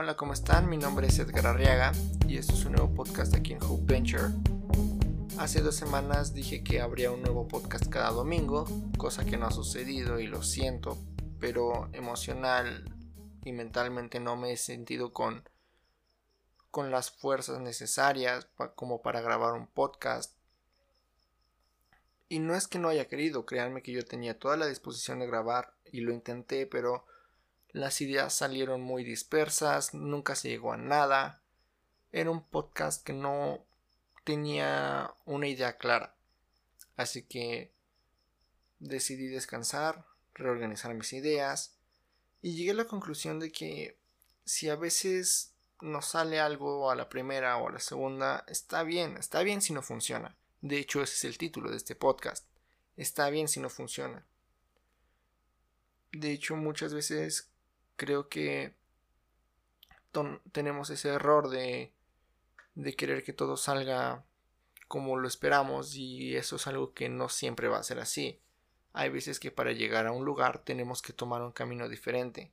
Hola, ¿cómo están? Mi nombre es Edgar Arriaga y esto es un nuevo podcast aquí en Hope Venture. Hace dos semanas dije que habría un nuevo podcast cada domingo, cosa que no ha sucedido y lo siento, pero emocional y mentalmente no me he sentido con, con las fuerzas necesarias como para grabar un podcast. Y no es que no haya querido, créanme que yo tenía toda la disposición de grabar y lo intenté, pero las ideas salieron muy dispersas, nunca se llegó a nada. Era un podcast que no tenía una idea clara. Así que decidí descansar, reorganizar mis ideas y llegué a la conclusión de que si a veces nos sale algo a la primera o a la segunda, está bien, está bien si no funciona. De hecho, ese es el título de este podcast. Está bien si no funciona. De hecho, muchas veces creo que tenemos ese error de, querer que todo salga como lo esperamos y eso es algo que no siempre va a ser así. Hay veces que para llegar a un lugar tenemos que tomar un camino diferente.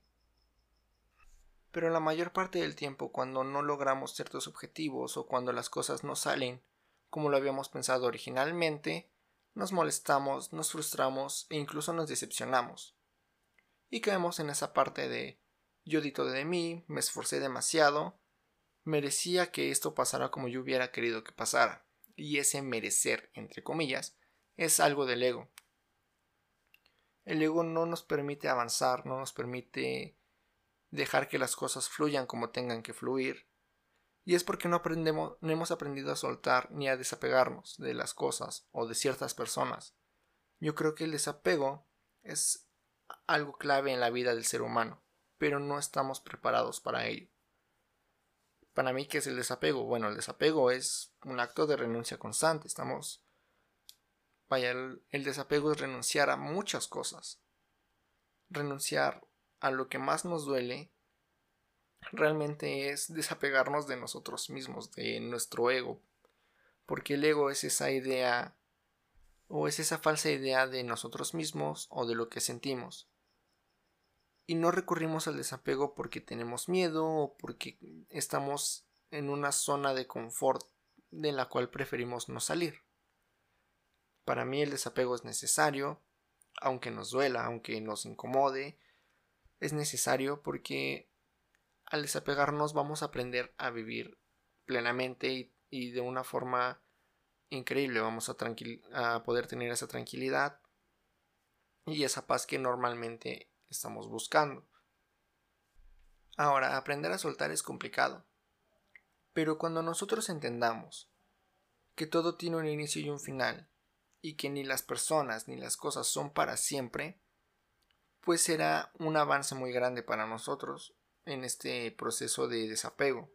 Pero la mayor parte del tiempo cuando no logramos ciertos objetivos o cuando las cosas no salen como lo habíamos pensado originalmente, nos molestamos, nos frustramos e incluso nos decepcionamos y caemos en esa parte de yo di todo de mí, me esforcé demasiado, merecía que esto pasara como yo hubiera querido que pasara. Y ese merecer, entre comillas, es algo del ego. El ego no nos permite avanzar, no nos permite dejar que las cosas fluyan como tengan que fluir. Y es porque no aprendemos, no hemos aprendido a soltar ni a desapegarnos de las cosas o de ciertas personas. Yo creo que el desapego es algo clave en la vida del ser humano, pero no estamos preparados para ello. Para mí, ¿qué es el desapego? Bueno, el desapego es un acto de renuncia constante. Estamos... Vaya, el, desapego es renunciar a muchas cosas. Renunciar a lo que más nos duele realmente es desapegarnos de nosotros mismos, de nuestro ego. Porque el ego es esa idea o es esa falsa idea de nosotros mismos o de lo que sentimos. Y no recurrimos al desapego porque tenemos miedo o porque estamos en una zona de confort de la cual preferimos no salir. Para mí el desapego es necesario, aunque nos duela, aunque nos incomode, es necesario porque al desapegarnos vamos a aprender a vivir plenamente y, y de una forma increíble, vamos a, a poder tener esa tranquilidad y esa paz que normalmente estamos buscando. Ahora, aprender a soltar es complicado, pero cuando nosotros entendamos que todo tiene un inicio y un final, y que ni las personas ni las cosas son para siempre, pues será un avance muy grande para nosotros en este proceso de desapego.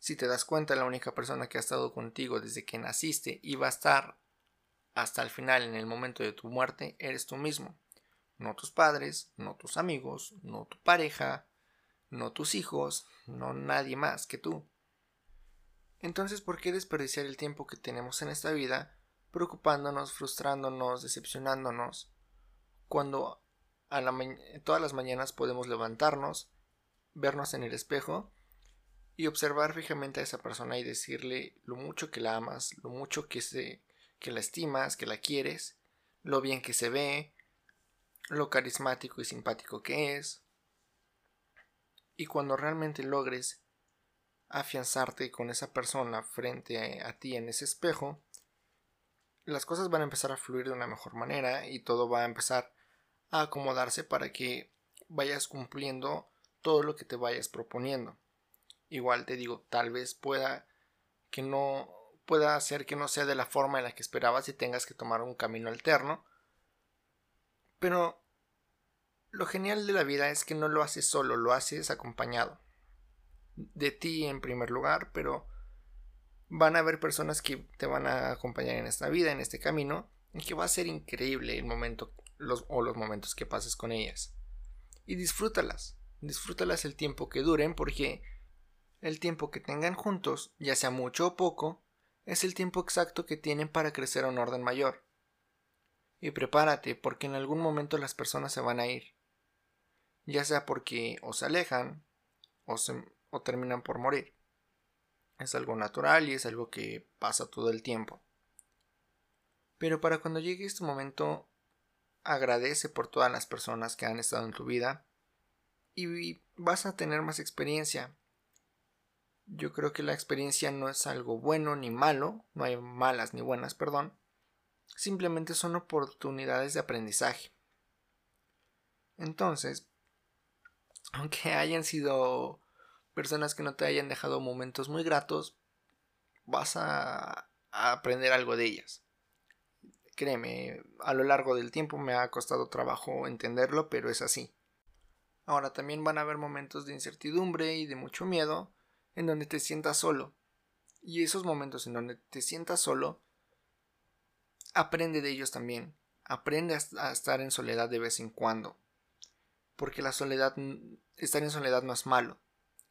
Si te das cuenta, la única persona que ha estado contigo desde que naciste y va a estar hasta el final en el momento de tu muerte eres tú mismo. No tus padres, no tus amigos, no tu pareja, no tus hijos, no nadie más que tú. Entonces, ¿por qué desperdiciar el tiempo que tenemos en esta vida preocupándonos, frustrándonos, decepcionándonos, cuando a todas las mañanas podemos levantarnos, vernos en el espejo y observar fijamente a esa persona y decirle lo mucho que la amas, lo mucho que, se, que la estimas, que la quieres, lo bien que se ve, lo carismático y simpático que es. Y cuando realmente logres afianzarte con esa persona frente a, ti en ese espejo, las cosas van a empezar a fluir de una mejor manera y todo va a empezar a acomodarse para que vayas cumpliendo todo lo que te vayas proponiendo. Igual te digo, tal vez pueda que no pueda hacer que no sea de la forma en la que esperabas y tengas que tomar un camino alterno. Pero lo genial de la vida es que no lo haces solo, lo haces acompañado. De ti en primer lugar, pero van a haber personas que te van a acompañar en esta vida, en este camino, y que va a ser increíble el momento los, o los momentos que pases con ellas. Y disfrútalas, disfrútalas el tiempo que duren porque el tiempo que tengan juntos, ya sea mucho o poco, es el tiempo exacto que tienen para crecer a un orden mayor. Y prepárate, porque en algún momento las personas se van a ir. Ya sea porque o se alejan o, se, o terminan por morir. Es algo natural y es algo que pasa todo el tiempo. Pero para cuando llegue este momento, agradece por todas las personas que han estado en tu vida y vas a tener más experiencia. Yo creo que la experiencia no es algo bueno ni malo, no hay malas ni buenas, perdón. Simplemente son oportunidades de aprendizaje. Entonces, aunque hayan sido personas que no te hayan dejado momentos muy gratos, vas a, aprender algo de ellas. Créeme, a lo largo del tiempo me ha costado trabajo entenderlo, pero es así. Ahora también van a haber momentos de incertidumbre y de mucho miedo en donde te sientas solo. Y esos momentos en donde te sientas solo, aprende de ellos también. Aprende a estar en soledad de vez en cuando. Porque la soledad, estar en soledad no es malo.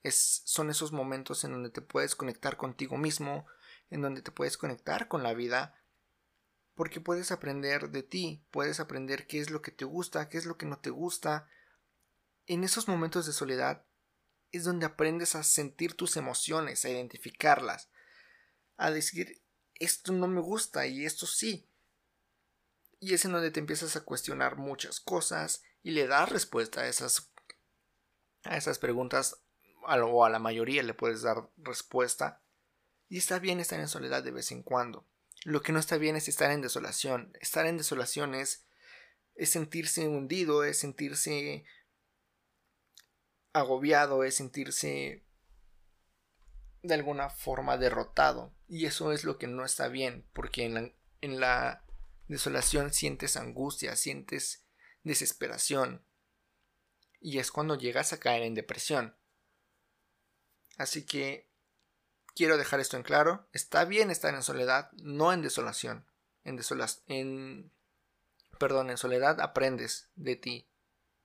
Es, son esos momentos en donde te puedes conectar contigo mismo, en donde te puedes conectar con la vida, porque puedes aprender de ti, puedes aprender qué es lo que te gusta, qué es lo que no te gusta. En esos momentos de soledad es donde aprendes a sentir tus emociones, a identificarlas, a decir esto no me gusta y esto sí. Y es en donde te empiezas a cuestionar muchas cosas y le das respuesta a esas, a esas preguntas o a la mayoría le puedes dar respuesta. Y está bien estar en soledad de vez en cuando. Lo que no está bien es estar en desolación. Estar en desolación es, es sentirse hundido, es sentirse agobiado, es sentirse de alguna forma derrotado. Y eso es lo que no está bien, porque en la, en la desolación sientes angustia, sientes desesperación. Y es cuando llegas a caer en depresión. Así que quiero dejar esto en claro. Está bien estar en soledad, no en desolación. En en perdón, en soledad aprendes de ti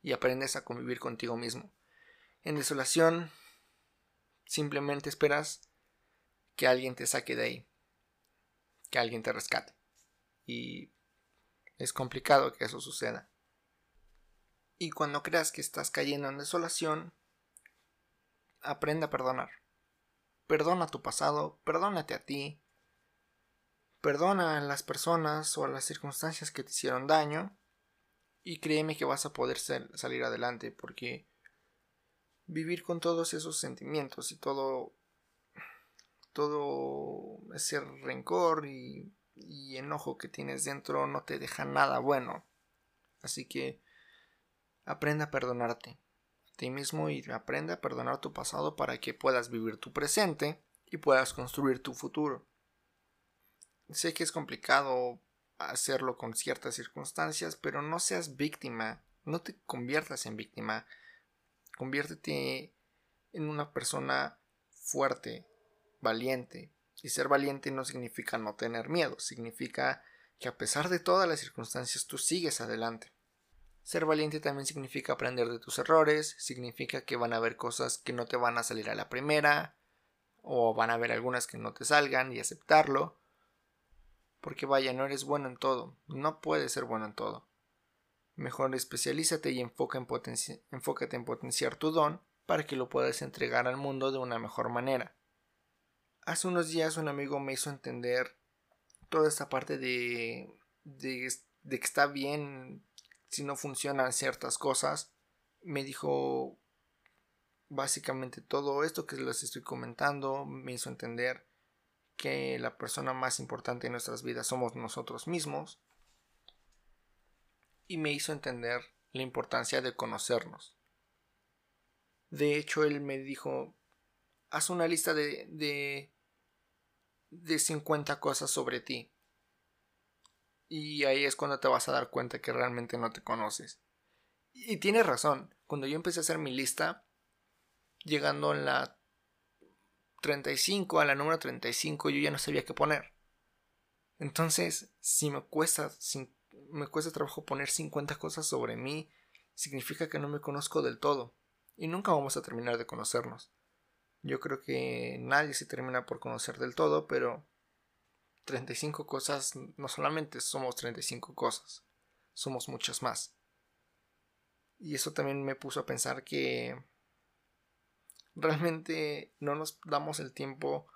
y aprendes a convivir contigo mismo. En desolación simplemente esperas que alguien te saque de ahí, que alguien te rescate. Y es complicado que eso suceda. Y cuando creas que estás cayendo en desolación, aprende a perdonar. Perdona tu pasado, perdónate a ti, perdona a las personas o a las circunstancias que te hicieron daño y créeme que vas a poder salir adelante porque vivir con todos esos sentimientos y todo todo ese rencor y, y enojo que tienes dentro no te deja nada bueno así que aprende a perdonarte ti mismo y aprende a perdonar tu pasado para que puedas vivir tu presente y puedas construir tu futuro. Sé que es complicado hacerlo con ciertas circunstancias, pero no seas víctima, no te conviertas en víctima, conviértete en una persona fuerte, valiente. Y ser valiente no significa no tener miedo, significa que a pesar de todas las circunstancias tú sigues adelante. Ser valiente también significa aprender de tus errores, significa que van a haber cosas que no te van a salir a la primera, o van a haber algunas que no te salgan y aceptarlo. Porque vaya, no eres bueno en todo, no puedes ser bueno en todo. Mejor especialízate y enfócate en potenciar tu don para que lo puedas entregar al mundo de una mejor manera. Hace unos días un amigo me hizo entender toda esta parte de, de, que está bien si no funcionan ciertas cosas, me dijo básicamente todo esto que les estoy comentando, me hizo entender que la persona más importante en nuestras vidas somos nosotros mismos y me hizo entender la importancia de conocernos. De hecho, él me dijo, haz una lista de, de, de 50 cosas sobre ti. Y ahí es cuando te vas a dar cuenta que realmente no te conoces. Y tienes razón, cuando yo empecé a hacer mi lista, llegando a la 35, a la número 35, yo ya no sabía qué poner. Entonces, si me cuesta, si me cuesta trabajo poner 50 cosas sobre mí, significa que no me conozco del todo. Y nunca vamos a terminar de conocernos. Yo creo que nadie se termina por conocer del todo, pero 35 cosas, no solamente somos 35 cosas, somos muchas más. Y eso también me puso a pensar que realmente no nos damos el tiempo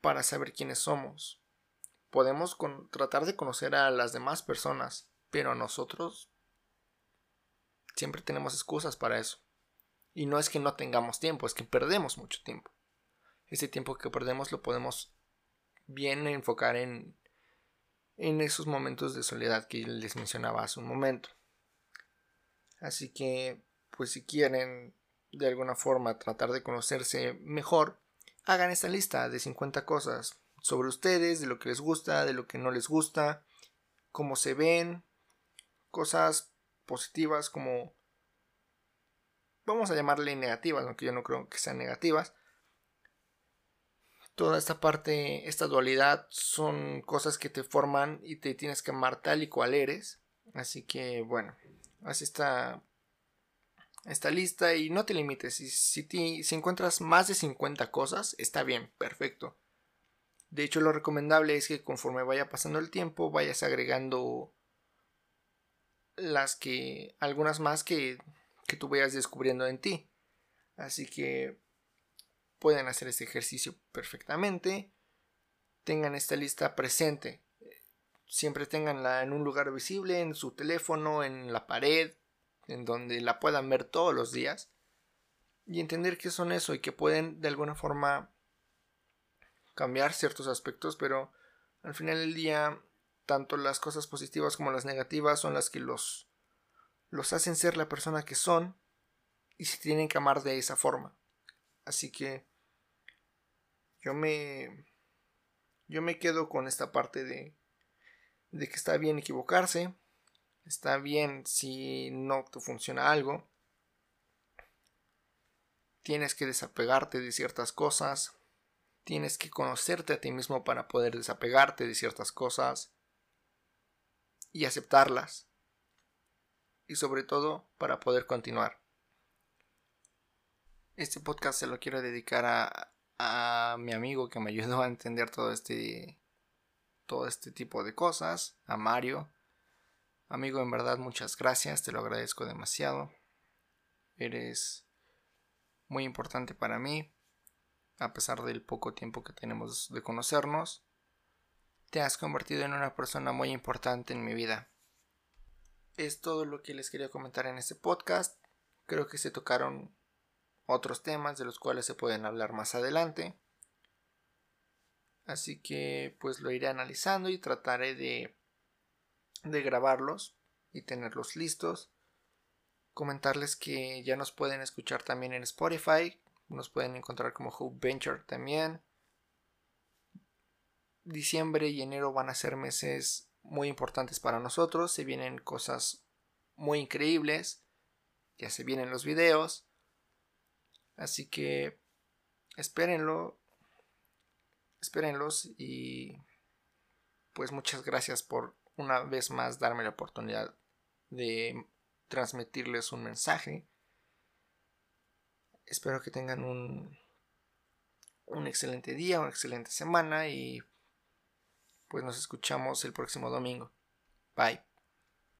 para saber quiénes somos. Podemos tratar de conocer a las demás personas, pero nosotros siempre tenemos excusas para eso. Y no es que no tengamos tiempo, es que perdemos mucho tiempo. Ese tiempo que perdemos lo podemos bien enfocar en, en esos momentos de soledad que les mencionaba hace un momento. Así que, pues si quieren de alguna forma tratar de conocerse mejor, hagan esta lista de 50 cosas sobre ustedes, de lo que les gusta, de lo que no les gusta, cómo se ven, cosas positivas como vamos a llamarle negativas, aunque yo no creo que sean negativas. Toda esta parte, esta dualidad son cosas que te forman y te tienes que amar tal y cual eres. Así que bueno, haz esta esta lista y no te limites. Si, si, si encuentras más de 50 cosas, está bien, perfecto. De hecho, lo recomendable es que conforme vaya pasando el tiempo, vayas agregando las que. algunas más que, que tú vayas descubriendo en ti. Así que pueden hacer este ejercicio perfectamente. Tengan esta lista presente. Siempre tenganla en un lugar visible, en su teléfono, en la pared, en donde la puedan ver todos los días y entender que son eso y que pueden de alguna forma cambiar ciertos aspectos, pero al final del día tanto las cosas positivas como las negativas son las que los los hacen ser la persona que son y se tienen que amar de esa forma. Así que yo me yo me quedo con esta parte de de que está bien equivocarse, Está bien si no te funciona algo. Tienes que desapegarte de ciertas cosas. Tienes que conocerte a ti mismo para poder desapegarte de ciertas cosas y aceptarlas. Y sobre todo para poder continuar. Este podcast se lo quiero dedicar a, a mi amigo que me ayudó a entender todo este todo este tipo de cosas, a Mario, Amigo, en verdad muchas gracias, te lo agradezco demasiado. Eres muy importante para mí, a pesar del poco tiempo que tenemos de conocernos. Te has convertido en una persona muy importante en mi vida. Es todo lo que les quería comentar en este podcast. Creo que se tocaron otros temas de los cuales se pueden hablar más adelante. Así que pues lo iré analizando y trataré de de grabarlos y tenerlos listos. Comentarles que ya nos pueden escuchar también en Spotify. Nos pueden encontrar como Hope Venture también. Diciembre y enero van a ser meses muy importantes para nosotros. Se vienen cosas muy increíbles. Ya se vienen los videos. Así que espérenlo. Espérenlos y pues muchas gracias por una vez más darme la oportunidad de transmitirles un mensaje. Espero que tengan un, un excelente día, una excelente semana y pues nos escuchamos el próximo domingo. Bye.